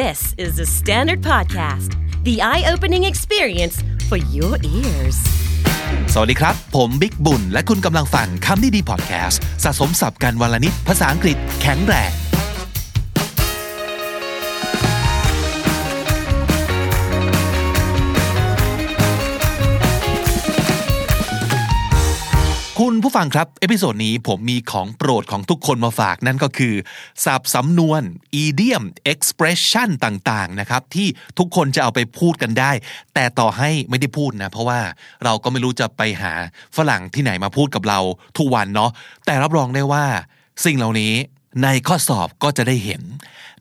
This is the Standard Podcast, the eye opening experience for your ears. สวัสดีครับ ผมบิ๊กบุญ และคุณกำลังฟังคำนี้ดีพอดแคสต์สะสมศัพท์กันวันละนิดภาษาอังกฤษแข็งแรง คุณผู้ฟังครับ episode นี้ผมมีของโปรดของทุกคนมาฝากนั่นก็คือสับสำนวน idiom expression ต่างๆนะครับที่ทุกคนจะเอาไปพูดกันได้ แต่ต่อให้ไม่ได้พูดนะ เพราะว่าเราก็ไม่รู้จะไปหาฝรั่งที่ไหนมาพูดกับเราทุกวันเนาะแต่รับรองได้ว่า สิ่งเหล่านี้ ในข้อสอบก็จะได้เห็น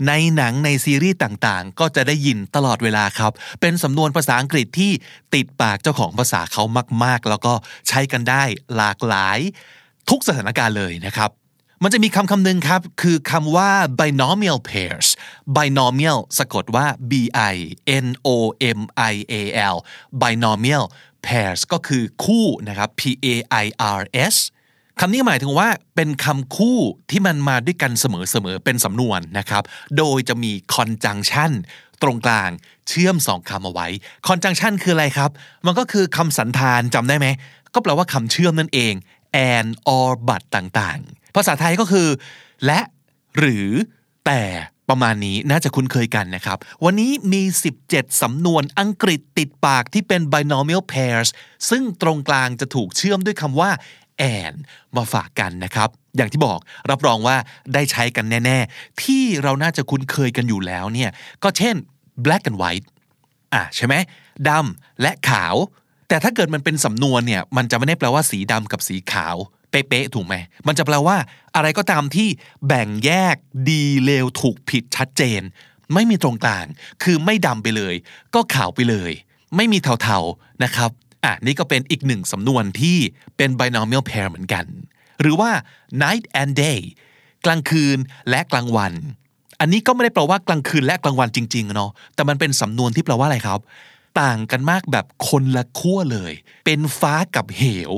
ในหนังในซีรีส์ต่างๆ ก็จะได้ยินตลอดเวลาครับ เป็นสำนวนภาษาอังกฤษที่ติดปากเจ้าของภาษาเขามาก ๆ แล้วก็ใช้กันได้หลากหลาย ทุกสถานการณ์เลยนะครับ มันจะมีคำคำหนึ่งครับ คือคำว่า binomial pairs binomial สะกดว่า b i n o m i a l binomial pairs ก็คือคู่นะครับ p a i r s คำนี้หมายถึงว่าเป็นคำคู่ที่มันมาด้วยกันเสมอๆเป็นสำนวนนะครับ โดยจะมี conjunction ตรงกลางเชื่อมสองคำเอาไว้ conjunction คืออะไรครับ มันก็คือคำสันธานจำได้ไหม ก็แปลว่าคำเชื่อมนั่นเอง and or but ต่างๆ ภาษาไทยก็คือ และ หรือ แต่ประมาณนี้น่าจะคุ้นเคยกันนะครับ วันนี้มี 17 สำนวนอังกฤษติดปากที่เป็น binomial pairs ซึ่งตรงกลางจะถูกเชื่อมด้วยคำว่า and มาฝากกันนะครับ อย่างที่บอกรับรองว่าได้ใช้กันแน่ ๆ ที่เราน่าจะคุ้นเคยกันอยู่แล้วเนี่ย ก็เช่น black and white อะใช่ไหมดำและขาว แต่ถ้าเกิดมันเป็นสำนวนเนี่ย มันจะไม่ได้แปลว่าสีดำกับสีขาว เป๊ะๆถูกไหม มันจะแปลว่า อะไรก็ตามที่แบ่งแยกดีเลวถูกผิดชัดเจน ไม่มีตรงกลาง คือไม่ดำไปเลย ก็ขาวไปเลย ไม่มีเทาๆนะครับ อะนี่ก็เป็นอีกหนึ่งสำนวนที่เป็น binomial pair เหมือนกัน หรือว่า night and day กลางคืนและกลางวัน อันนี้ก็ไม่ได้แปลว่ากลางคืนและกลางวันจริงๆเนาะแต่มันเป็นสำนวนที่แปลว่าอะไรครับ ต่างกันมากแบบคนละขั้วเลย เป็นฟ้ากับเหว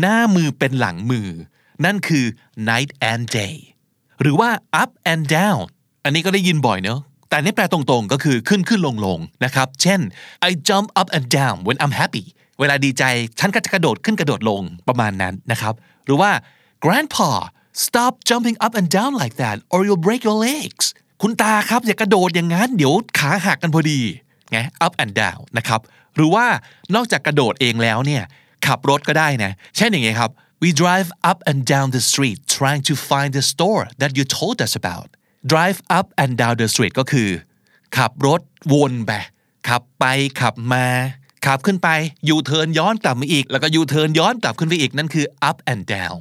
หน้ามือเป็นหลังมือ นั่นคือ night and day หรือว่า up and down อันนี้ก็ได้ยินบ่อยเนอะแต่นี่แปลตรงๆก็คือขึ้นขึ้นลงลงนะครับ เช่น I jump up and down when I'm happy เวลาดีใจฉันก็จะกระโดดขึ้นกระโดดลงประมาณนั้นนะครับ หรือว่า grandpa stop jumping up and down like that or you'll break your legs คุณตาครับอย่ากระโดดอย่างนั้น เดี๋ยวขาหักกันพอดีไง up and down นะครับหรือว่านอกจากกระโดดเองแล้วเนี่ยขับรถก็ได้นะเช่นอย่างไงครับ we drive up and down the street trying to find the store that you told us about drive up and down the street ก็คือ ขับรถวนไปขับไปขับมา ขับขึ้นไปยูเทิร์นย้อนกลับมาอีก แล้วก็ยูเทิร์นย้อนกลับขึ้นไปอีกนั่นคือ up and down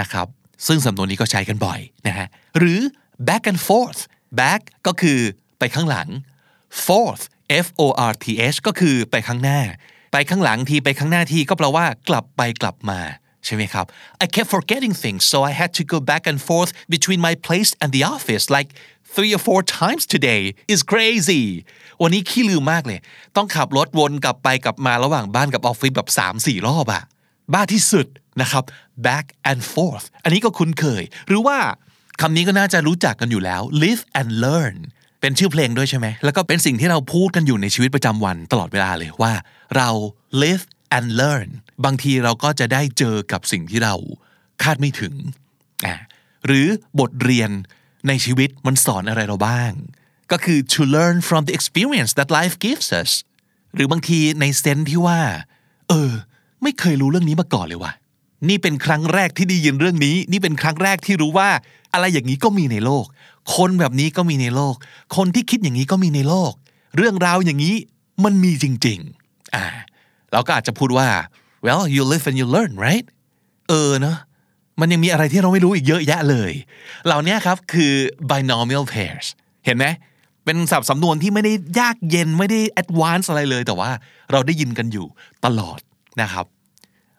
นะครับซึ่งสำนวนนี้ก็ใช้กันบ่อยนะฮะหรือ back and forth back ก็คือไปข้างหลัง forth F O R T H ก็คือไปข้างหน้า ไปข้างหลังทีไปข้างหน้าทีก็แปลว่ากลับไปกลับมาใช่ไหมครับ I kept forgetting things so I had to go back and forth between my place and the office like three or four times today is crazy วันนี้ขี้ลืมมากเลย ต้องขับรถวนกลับไปกลับมาระหว่างบ้านกับออฟฟิศแบบ 3-4 รอบอะบ้าที่สุดนะครับ back and forth อันนี้ก็คุ้นเคย หรือว่าคำนี้ก็น่าจะรู้จักกันอยู่แล้ว live and learn เป็นชื่อเพลงด้วยใช่ไหม แล้วก็เป็นสิ่งที่เราพูดกันอยู่ในชีวิตประจำวันตลอดเวลาเลยว่า เรา live and learn บางทีเราก็จะได้เจอกับสิ่งที่เราคาดไม่ถึง หรือบทเรียนในชีวิตมันสอนอะไรเราบ้าง ก็คือ to learn from the experience that life gives us หรือบางทีในเซนที่ว่า เออ ไม่เคยรู้เรื่องนี้มาก่อนเลยว่ะ นี่เป็นครั้งแรกที่ได้ยินเรื่องนี้ นี่เป็นครั้งแรกที่รู้ว่า อะไรอย่างนี้ก็มีในโลก คนแบบนี้ก็มีในโลก คนที่คิดอย่างนี้ก็มีในโลก เรื่องราวอย่างนี้มันมีจริง ๆ อ่า เราก็อาจจะพูดว่า well you live and you learn right เออเนอะมันยังมีอะไรที่เราไม่รู้อีกเยอะแยะเลย เหล่านี้ครับคือ binomial pairs เห็นไหม เป็นศัพท์สำนวนที่ไม่ได้ยากเย็นไม่ได้ advanced อะไรเลย แต่ว่าเราได้ยินกันอยู่ตลอดนะครับ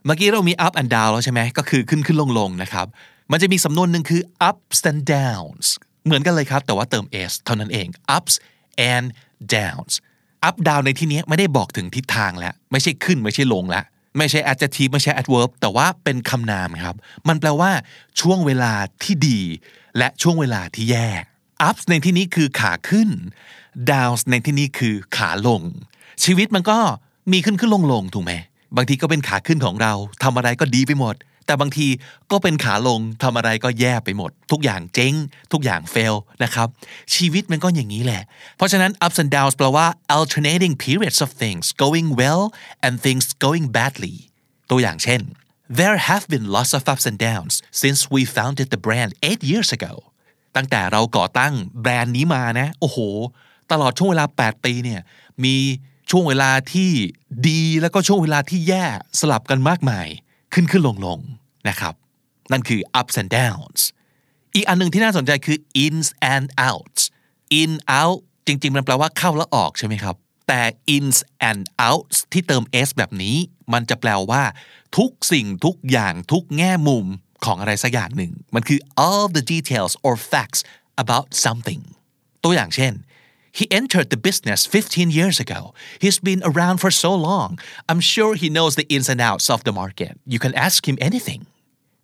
เมื่อกี้เรามี up and down แล้วใช่ไหมก็คือขึ้นขึ้นลงลงนะครับ มันจะมีสำนวนหนึ่งคือ ups and downs เหมือนกันเลยครับ แต่ว่าเติม s เท่านั้นเอง ups and downs up down ในที่นี้ไม่ได้บอกถึงทิศทางแล้ว ไม่ใช่ขึ้นไม่ใช่ลงแล้วไม่ใช่ adjective ไม่ใช่ adverb แต่ว่าเป็นคำนามครับ มันแปลว่า ช่วงเวลาที่ดี และช่วงเวลาที่แย่ ups ในที่นี้คือขาขึ้น downs ในที่นี้คือขาลง ชีวิตมันก็มีขึ้นขึ้นลงลงถูกไหมบางทีก็เป็นขาขึ้นของเราทำอะไรก็ดีไปหมด แต่บางทีก็เป็นขาลงทำอะไรก็แย่ไปหมด ทุกอย่างเจ๊ง ทุกอย่าง fail นะครับ ชีวิตมันก็อย่างนี้แหละ เพราะฉะนั้น ups and downs แปลว่า alternating periods of things going well and things going badly ตัวอย่างเช่น There have been lots of ups and downs since we founded the brand eight years ago ตั้งแต่เราก่อตั้งแบรนด์นี้มานะ โอ้โห ตลอดช่วงเวลา 8 ปีเนี่ย มีช่วงเวลาที่ดีแล้วก็ช่วงเวลาที่แย่สลับกันมากมาย ขึ้นขึ้นลงลงนะครับ นั่นคือ ups and downs อีกอันหนึ่งที่น่าสนใจคือ ins and outs in out จริง ๆ มันแปลว่าเข้าและออกใช่ไหมครับ แต่ ins and outs ที่เติม s แบบนี้ มันจะแปลว่า ทุกสิ่งทุกอย่างทุกแง่มุม ของอะไรสักอย่างหนึ่ง มันคือ all the details or facts about something ตัวอย่างเช่น He entered the business 15 years ago. He's been around for so long. I'm sure he knows the ins and outs of the market. You can ask him anything.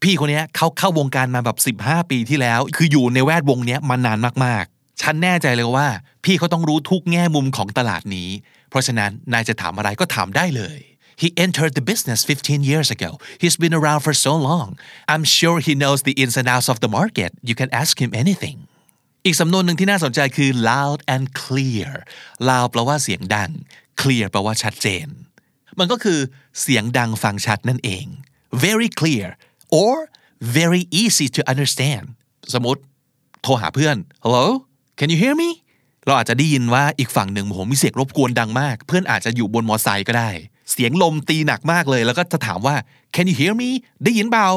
พี่คนนี้เขาเข้าวงการมาแบบ 15 ปีที่แล้ว คืออยู่ในแวดวงนี้มานานมากๆ ฉันแน่ใจเลยว่า พี่เขาต้องรู้ทุกแง่มุมของตลาดนี้ เพราะฉะนั้นนายจะถามอะไรก็ถามได้เลย He entered the business 15 years ago. He's been around for so long. I'm sure he knows the ins and outs of the market. You can ask him anything. อีกสำนวนหนึ่งที่น่าสนใจคือ loud and clear loud แปลว่าเสียงดัง clear แปลว่าชัดเจน มันก็คือเสียงดังฟังชัดนั่นเอง very clear or very easy to understand สมมติโทรหาเพื่อน hello can you hear me เราอาจจะได้ยินว่าอีกฝั่งหนึ่งผมมีเสียงรบกวนดังมาก เพื่อนอาจจะอยู่บนมอไซค์ก็ได้ เสียงลมตีหนักมากเลย แล้วก็จะถามว่า can you hear me ได้ยินเปล่า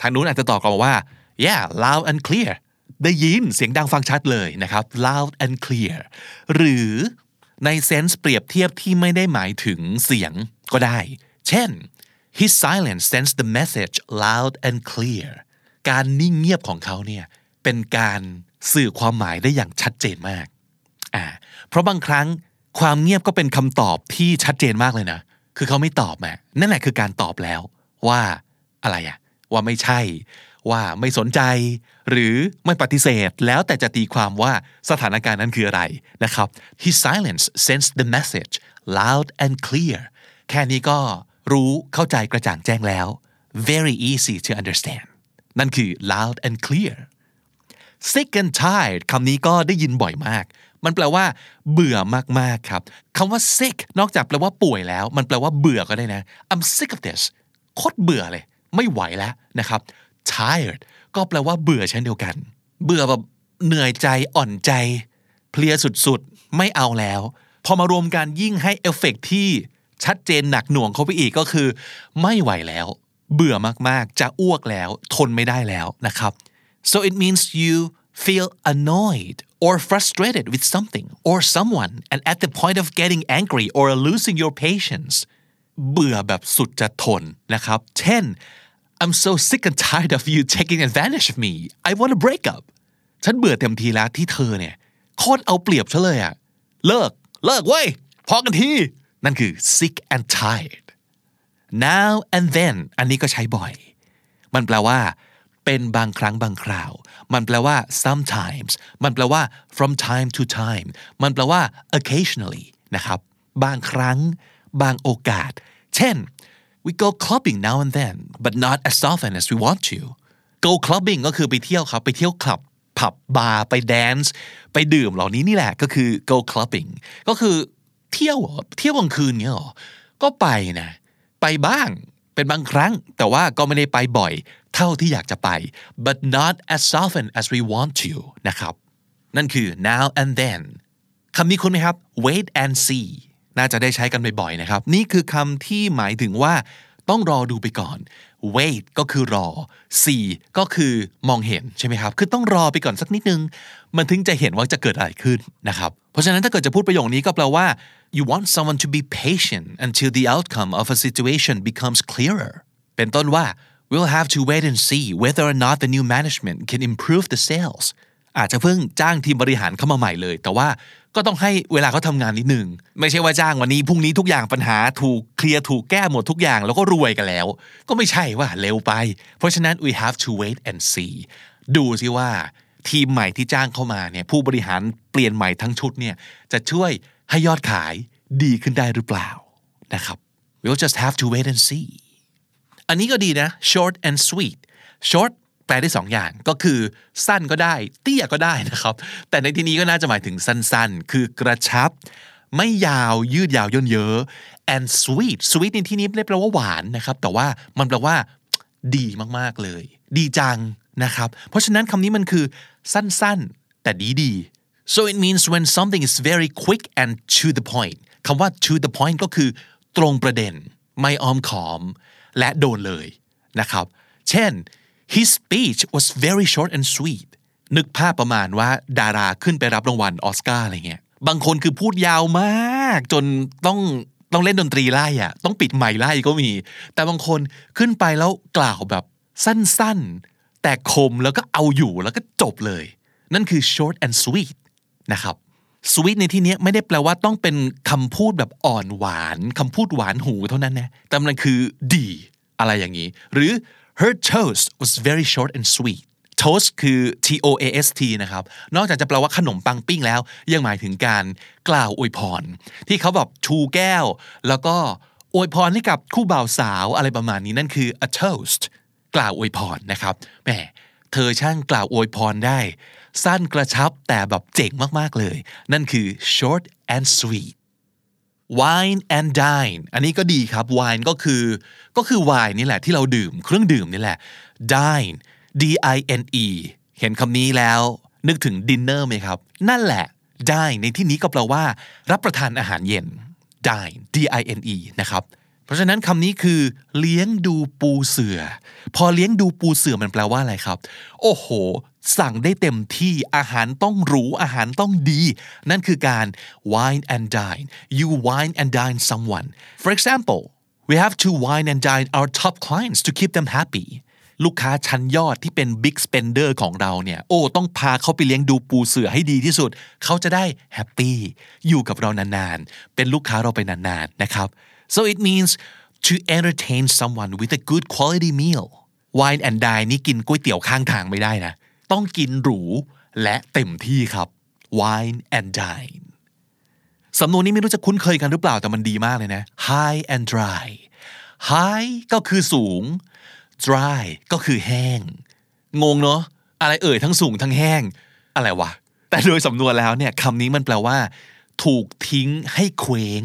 ทางนู้นอาจจะตอบกลับมาว่า yeah loud and clear ได้ยินเสียงดังฟังชัดเลยนะครับ loud and clear หรือในเซนส์เปรียบเทียบที่ไม่ได้หมายถึงเสียงก็ได้ เช่น his silence sends the message loud and clear การนิ่งเงียบของเขาเนี่ยเป็นการสื่อความหมายได้อย่างชัดเจนมากอ่าเพราะบางครั้งความเงียบก็เป็นคำตอบที่ชัดเจนมากเลยนะ คือเขาไม่ตอบมนั่นแหละคือการตอบแล้วว่าอะไรอะว่าไม่ใช่ ว่าไม่สนใจ หรือไม่ปฏิเสธแล้วแต่จะตีความว่าสถานการณ์นั้นคืออะไรนะครับ His silence sends the message loud and clear แค่นี้ก็รู้เข้าใจกระจ่างแจ้งแล้ว very easy to understand นั่นคือ loud and clear sick and tired คำนี้ก็ได้ยินบ่อยมาก มันแปลว่า เบื่อมากๆครับคำว่า sick นอกจากแปลว่าป่วยแล้ว มันแปลว่าเบื่อก็ได้นะ I'm sick of this โคตรเบื่อเลย ไม่ไหวแล้วนะครับ tired ก็แปลว่าเบื่อเช่นเดียวกัน เบื่อแบบเหนื่อยใจอ่อนใจ เพลียสุดๆ ไม่เอาแล้ว พอมารวมกันยิ่งให้เอฟเฟกที่ชัดเจนหนักหน่วงเข้าไปอีกก็คือ ไม่ไหวแล้ว เบื่อมากๆ จะอ้วกแล้ว ทนไม่ได้แล้วนะครับ so it means you feel annoyed or frustrated with something or someone and at the point of getting angry or losing your patience เบื่อแบบสุดจะทนนะครับเช่น I'm so sick and tired of you taking advantage of me I want to break up ฉันเบื่อเต็มทีแล้วที่เธอเนี่ยโคตรเอาเปรียบฉันเลยอะเลิก เลิกเว้ย พอกันที นั่นคือ sick and tired now and then อันนี้ก็ใช้บ่อย มันแปลว่า เป็นบางครั้งบางคราว มันแปลว่า sometimes มันแปลว่า from time to time มันแปลว่า occasionally นะครับ บางครั้ง บางโอกาส เช่น we go clubbing now and then but not as often as we want to go clubbing ก็คือไปเที่ยวครับ ไปเที่ยวคลับ ผับบาร์ ไปแดนซ์ ไปดื่มเหล่านี้นี่แหละ ก็คือ go clubbing ก็คือเที่ยวเที่ยวกลางคืนเงี้ยหรอ ก็ไปนะ ไปบ้าง เป็นบางครั้ง แต่ว่าก็ไม่ได้ไปบ่อย เท่าที่อยากจะไป but not as often as we want to นะครับ นั่นคือ now and then คำนี้คุณไหมครับ wait and see น่าจะได้ใช้กันบ่อยๆนะครับ นี่คือคำที่หมายถึงว่าต้องรอดูไปก่อน wait ก็คือรอ see ก็คือมองเห็นใช่ไหมครับ คือต้องรอไปก่อนสักนิดนึง มันถึงจะเห็นว่าจะเกิดอะไรขึ้นนะครับ เพราะฉะนั้นถ้าเกิดจะพูดประโยคนี้ก็แปลว่า you want someone to be patient until the outcome of a situation becomes clearer เป็นต้นว่า we'll have to wait and see whether or not the new management can improve the sales อาจจะเพิ่งจ้างทีมบริหารเข้ามาใหม่เลย แต่ว่าก็ต้องให้เวลาเขาทำงานนิดนึง ไม่ใช่ว่าจ้างวันนี้พรุ่งนี้ทุกอย่างปัญหาถูกเคลียร์ถูกแก้หมดทุกอย่างแล้วก็รวยกันแล้ว ก็ไม่ใช่ว่าเร็วไป เพราะฉะนั้น we have to wait and see ดูสิว่าทีมใหม่ที่จ้างเข้ามาเนี่ยผู้บริหารเปลี่ยนใหม่ทั้งชุดเนี่ยจะช่วยให้ยอดขายดีขึ้นได้หรือเปล่านะครับ we'll just have to wait and see อันนี้ก็ดีนะ short and sweet short แปลได้สองอย่างก็คือสั้นก็ได้ เตี้ยก็ได้นะครับ แต่ในที่นี้ก็น่าจะหมายถึงสั้นๆ คือกระชับ ไม่ยาวยืดยาวย่นเยอะ and sweet sweet ในที่นี้ไม่ได้แปลว่าหวานนะครับ แต่ว่ามันแปลว่าดีมากๆเลย ดีจังนะครับ เพราะฉะนั้นคำนี้มันคือสั้นๆ แต่ดีดี so it means when something is very quick and to the point คำว่า to the point ก็คือ ตรงประเด็น ไม่อ้อมขอม และโดนเลยนะครับ เช่น his speech was very short and sweet นึกภาพประมาณว่าดาราขึ้นไปรับรางวัลออสการ์อะไรเงี้ย บางคนคือพูดยาวมาก จนต้องต้องเล่นดนตรีไล่อะต้องปิดไมค์ไล่ก็มี แต่บางคนขึ้นไปแล้วกล่าวแบบสั้นๆ แต่คมแล้วก็เอาอยู่แล้วก็จบเลย นั่นคือ short and sweet นะครับ sweet ในที่นี้ไม่ได้แปลว่าต้องเป็นคำพูดแบบอ่อนหวานคำพูดหวานหูเท่านั้นนะแต่มันคือดีอะไรอย่างนี้ หรือ her toast was very short and sweet toast คือ T O A S T นะครับ นอกจากจะแปลว่าขนมปังปิ้งแล้ว ยังหมายถึงการกล่าวอวยพร ที่เขาแบบชูแก้ว แล้วก็อวยพรให้กับคู่บ่าวสาวอะไรประมาณนี้นั่นคือ a toast กล่าวอวยพรนะครับแหมเธอช่างกล่าวอวยพรได้ สั้นกระชับแต่แบบเจ๋งมากๆเลย นั่นคือ short and sweet wine and dine อันนี้ก็ดีครับ wine ก็คือก็คือ wine นี่แหละที่เราดื่มเครื่องดื่มนี่แหละ dine D I N E เห็นคำนี้แล้ว นึกถึง dinner ไหมครับ นั่นแหละ dine ในที่นี้ก็แปลว่า รับประทานอาหารเย็น dine D I N E นะครับ เพราะฉะนั้นคำนี้คือ เลี้ยงดูปูเสือ พอเลี้ยงดูปูเสือมันแปลว่าอะไรครับ โอ้โห สั่งได้เต็มที่อาหารต้องหรูอาหารต้องดี นั่นคือการ wine and dine you wine and dine someone for example we have to wine and dine our top clients to keep them happy ลูกค้าชั้นยอดที่เป็น big spender ของเราเนี่ย โอ้ ต้องพาเขาไปเลี้ยงดูปูเสือให้ดีที่สุด เขาจะได้แฮปปี้อยู่กับเรานานๆ เป็นลูกค้าเราไปนานๆ นะครับ so it means to entertain someone with a good quality meal wine and dine นี่กินก๋วยเตี๋ยวข้างทางไม่ได้นะ ต้องกินหรูและเต็มที่ครับ wine and dine สำนวนนี้ไม่รู้จะคุ้นเคยกันหรือเปล่าแต่มันดีมากเลยนะ high and dry high ก็คือสูง dry ก็คือแห้ง งงเนาะอะไรเอ่ยทั้งสูงทั้งแห้ง อะไรวะ แต่โดยสำนวนแล้วเนี่ยคำนี้มันแปลว่า ถูกทิ้งให้เคว้ง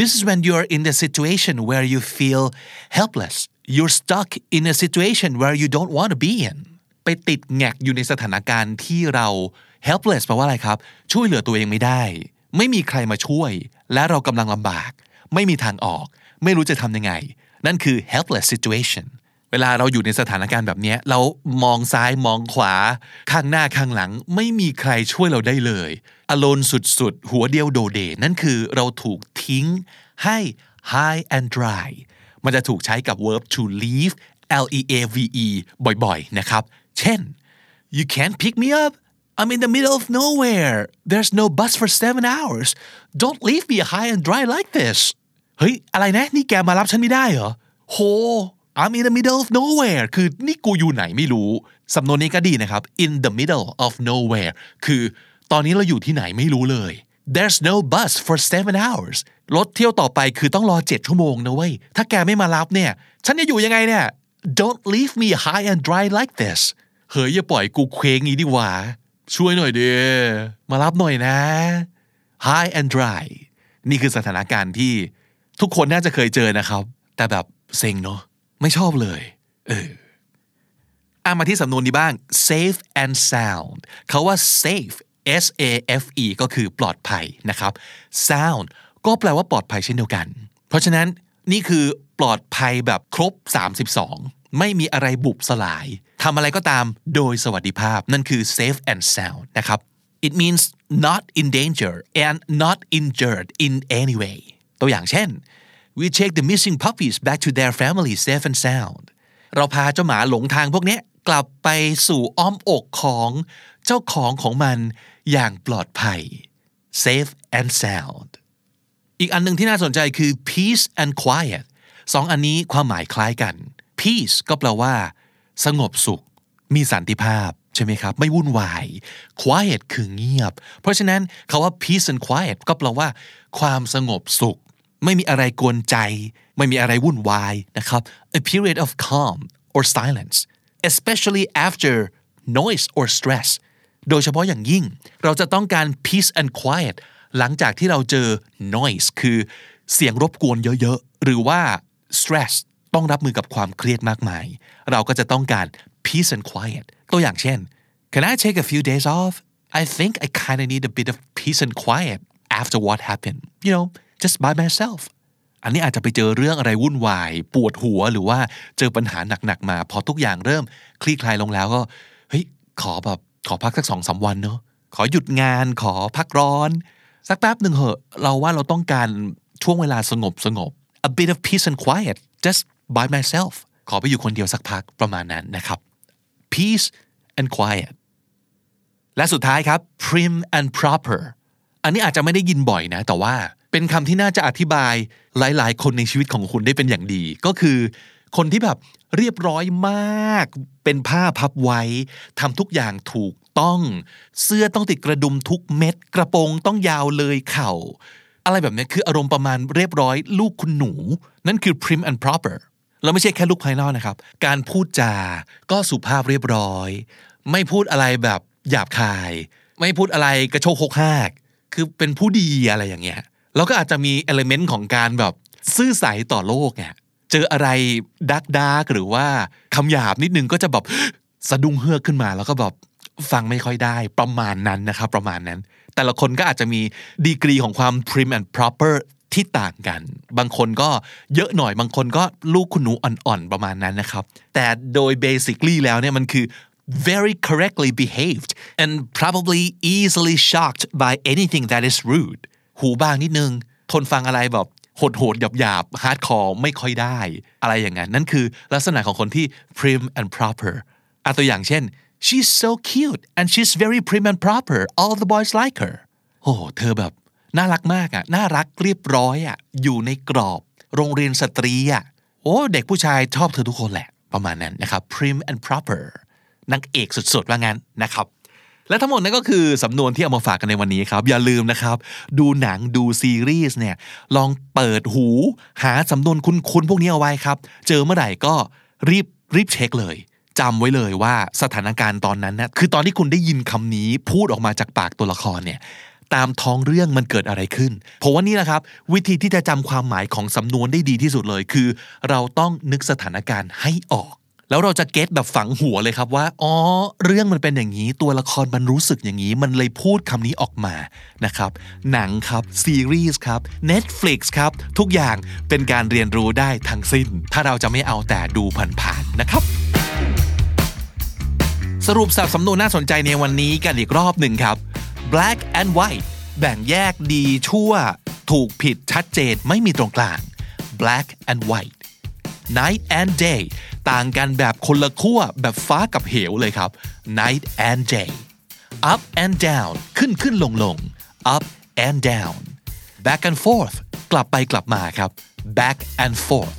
This is when you're in the situation where you feel helpless you're stuck in a situation where you don't want to be in ไปติดแงกอยู่ในสถานการณ์ที่เรา helpless แปลว่าอะไรครับ ช่วยเหลือตัวเองไม่ได้ ไม่มีใครมาช่วย และเรากำลังลำบาก ไม่มีทางออก ไม่รู้จะทำยังไง นั่นคือ helpless situation เวลาเราอยู่ในสถานการณ์แบบนี้เรามองซ้ายมองขวาข้างหน้าข้างหลัง ไม่มีใครช่วยเราได้เลยอโลนสุดๆ หัวเดียวโดเด นั่นคือเราถูกทิ้งให้ high and dry มันจะถูกใช้กับ verb to leave L E A V E บ่อยๆ นะครับ เช่น you can't pick me up I'm in the middle of nowhere there's no bus for seven hours don't leave me high and dry like this เฮ้ย อะไรนะ นี่แกมารับฉันไม่ได้เหรอ โห I'm in the middle of nowhere คือนี่กูอยู่ไหนไม่รู้ สำนวนนี้ก็ดีนะครับ in the middle of nowhere คือตอนนี้เราอยู่ที่ไหนไม่รู้เลย there's no bus for seven hours รถเที่ยวต่อไปคือต้องรอ 7 ชั่วโมงนะเว้ย ถ้าแกไม่มารับเนี่ย ฉันจะอยู่ยังไงเนี่ย don't leave me high and dry like this เฮ้ยอย่าปล่อยกูเคว้งงี้ดีกว่า ช่วยหน่อยเด้อมารับหน่อยนะ high and dry นี่คือสถานการณ์ที่ทุกคนน่าจะเคยเจอนะครับ แต่แบบเซ็งเนาะ ไม่ชอบเลย เอออามาที่สำนวนนี้บ้าง safe and sound เขาว่า safe S A F E ก็คือปลอดภัยนะครับ sound ก็แปลว่าปลอดภัยเช่นเดียวกัน เพราะฉะนั้นนี่คือปลอดภัยแบบครบ 32 ไม่มีอะไรบุบสลายทำอะไรก็ตามโดยสวัสดิภาพนั่นคือ safe and sound นะครับ it means not in danger and not injured in any way ตัวอย่างเช่น we take the missing puppies back to their family safe and sound เราพาเจ้าหมาหลงทางพวกนี้กลับไปสู่อ้อมอกของเจ้าของของมันอย่างปลอดภัย safe and sound อีกอันหนึ่งที่น่าสนใจคือ peace and quiet สองอันนี้ความหมายคล้ายกัน peace ก็แปลว่า สงบสุข มีสันติภาพใช่ไหมครับ ไม่วุ่นวาย quiet คือเงียบ เพราะฉะนั้นคาว่า peace and quiet ก็แปลว่า ความสงบสุข ไม่มีอะไรกวนใจ ไม่มีอะไรวุ่นวายนะครับ a period of calm or silence especially after noise or stress โดยเฉพาะอย่างยิ่ง เราจะต้องการ peace and quiet หลังจากที่เราเจอ noise คือเสียงรบกวนเยอะๆ หรือว่า stress ต้องรับมือกับความเครียดมากมาย เราก็จะต้องการ peace and quiet ตัวอย่างเช่น Can I take a few days off I think I kind of need a bit of peace and quiet after what happened you know just by myself อันนี้อาจจะไปเจอเรื่องอะไรวุ่นวาย ปวดหัวหรือว่าเจอปัญหาหนักๆมา พอทุกอย่างเริ่มคลี่คลายลงแล้วก็เฮ้ยขอแบบขอพักสักสองสาวันเนอะขอหยุดงานขอพักร้อน สักแป๊บหนึ่งเหอะ เราว่าเราต้องการช่วงเวลาสงบสงบ a bit of peace and quiet just by myself ขอไปอยู่คนเดียวสักพักประมาณนั้นนะครับ peace and quiet และสุดท้ายครับ prim and proper อันนี้อาจจะไม่ได้ยินบ่อยนะ แต่ว่า เป็นคำที่น่าจะอธิบายหลาย ๆ คนในชีวิตของคุณได้เป็นอย่างดี ก็คือคนที่แบบเรียบร้อยมาก เป็นผ้าพับไว้ทำทุกอย่างถูกต้อง เสื้อต้องติดกระดุมทุกเม็ด กระโปรงต้องยาวเลยเข่า อะไรแบบนี้คืออารมณ์ประมาณเรียบร้อย ลูกคุณหนู นั่นคือ prim and proper แล้วไม่ใช่แค่ลูกภายนอกนะครับ การพูดจาก็สุภาพเรียบร้อย ไม่พูดอะไรแบบหยาบคาย ไม่พูดอะไรกระโชกโคกหาก คือเป็นผู้ดีอะไรอย่างเงี้ย แล้วก็อาจจะมีเอลเมนต์ของการแบบซื่อใสต่อโลกเนี่ยเจออะไรดักดักหรือว่าคำหยาบนิดนึงก็จะแบบสะดุ้งเฮือกขึ้นมา แล้วก็แบบฟังไม่ค่อยได้ประมาณนั้นนะครับประมาณนั้น แต่ละคนก็อาจจะมีดีกรีของความ prim and proper ที่ต่างกัน บางคนก็เยอะหน่อยบางคนก็ลูกคุณหนูอ่อนๆประมาณนั้นนะครับ แต่โดย basically แล้วเนี่ยมันคือ very correctly behaved and probably easily shocked by anything that is rude หูบางนิดนึง ทนฟังอะไรแบบโหดๆหยาบๆ hardcore ไม่ค่อยได้ อะไรอย่างนั้นนั่นคือลักษณะของคนที่ prim and proper อาตัวอย่างเช่น she's so cute and she's very prim and proper all the boys like her โอ้เธอแบบ น่ารักมากอะ น่ารักเรียบร้อยอะ อยู่ในกรอบ โรงเรียนสตรีอะ โอ้เด็กผู้ชายชอบเธอทุกคนแหละ ประมาณนั้นนะครับ prim and proper นางเอกสุดๆว่างั้นนะครับ และทั้งหมดนั้นก็คือสำนวนที่เอามาฝากกันในวันนี้ครับ อย่าลืมนะครับ ดูหนังดูซีรีส์เนี่ยลองเปิดหูหาสำนวนคุ้นๆพวกนี้เอาไว้ครับ เจอเมื่อไหร่ก็รีบรีบเช็คเลยจำไว้เลยว่าสถานการณ์ตอนนั้นนะคือตอนที่คุณได้ยินคำนี้พูดออกมาจากปากตัวละครเนี่ยตามท้องเรื่องมันเกิดอะไรขึ้นผมว่านี่แหละครับ วิธีที่จะจำความหมายของสำนวนได้ดีที่สุดเลยคือ เราต้องนึกสถานการณ์ให้ออก แล้วเราจะเก็ตแบบฝังหัวเลยครับว่าอ๋อเรื่องมันเป็นอย่างนี้ ตัวละครมันรู้สึกอย่างนี้ มันเลยพูดคำนี้ออกมานะครับ หนังครับซีรีส์ครับ Netflix ครับ ทุกอย่างเป็นการเรียนรู้ได้ทั้งสิ้น ถ้าเราจะไม่เอาแต่ดูผ่านๆนะครับ สรุปสับสำนวนน่าสนใจในวันนี้กันอีกรอบหนึ่งครับ black and white แบ่งแยกดีชั่ว ถูกผิดชัดเจนไม่มีตรงกลาง black and white night and day ต่างกันแบบคนละขั้วแบบฟ้ากับเหวเลยครับ night and day up and down ขึ้นขึ้นลงลง up and down back and forth กลับไปกลับมาครับ back and forth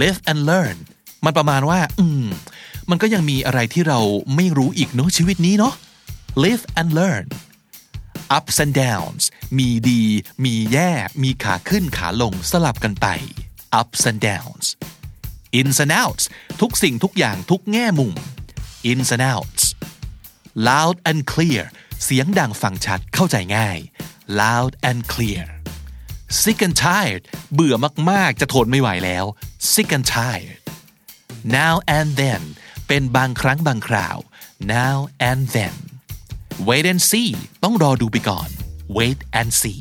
live and learn มันประมาณว่า อืม มันก็ยังมีอะไรที่เราไม่รู้อีกเนาะชีวิตนี้เนาะ live and learn ups and downs มีดี มีแย่ มีขาขึ้นขาลงสลับกันไป ups and downs ins and outs ทุกสิ่งทุกอย่างทุกแง่มุม ins and outs loud and clear เสียงดังฟังชัดเข้าใจง่าย loud and clear sick and tired เบื่อมากๆ จะทนไม่ไหวแล้ว sick and tired now and then เป็นบางครั้งบางคราว now and then wait and see ต้องรอดูไปก่อน wait and see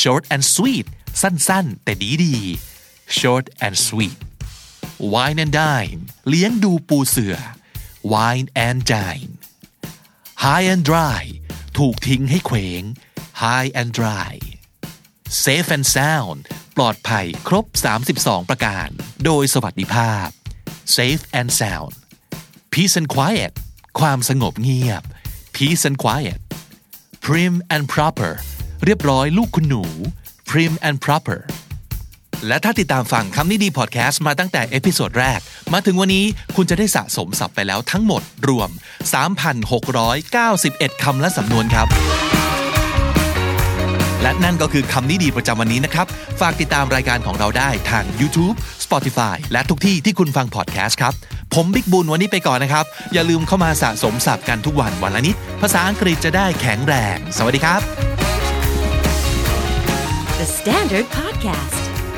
short and sweet สั้นๆ แต่ดีๆ short and sweet wine and dine เลี้ยงดูปูเสือ wine and dine high and dry ถูกทิ้งให้เคว้ง high and dry safe and sound ปลอดภัยครบ 32 ประการ โดยสวัสดิภาพ safe and sound peace and quiet ความสงบเงียบ peace and quiet prim and proper เรียบร้อยลูกคุณหนู prim and proper และถ้าติดตามฟังคำนี้ดีพอดแคสต์มาตั้งแต่ episode แรก มาถึงวันนี้คุณจะได้สะสมศัพท์ไปแล้วทั้งหมดรวม 3,691 คำและสำนวนครับ และนั่นก็คือคำนี้ดีประจำวันนี้นะครับ ฝากติดตามรายการของเราได้ทาง YouTube Spotify และทุกที่ที่คุณฟังพอดแคสต์ครับ ผมบิ๊กบุญวันนี้ไปก่อนนะครับ อย่าลืมเข้ามาสะสมศัพท์กันทุกวันวันละนิด ภาษาอังกฤษจะได้แข็งแรง สวัสดีครับ The Standard Podcast,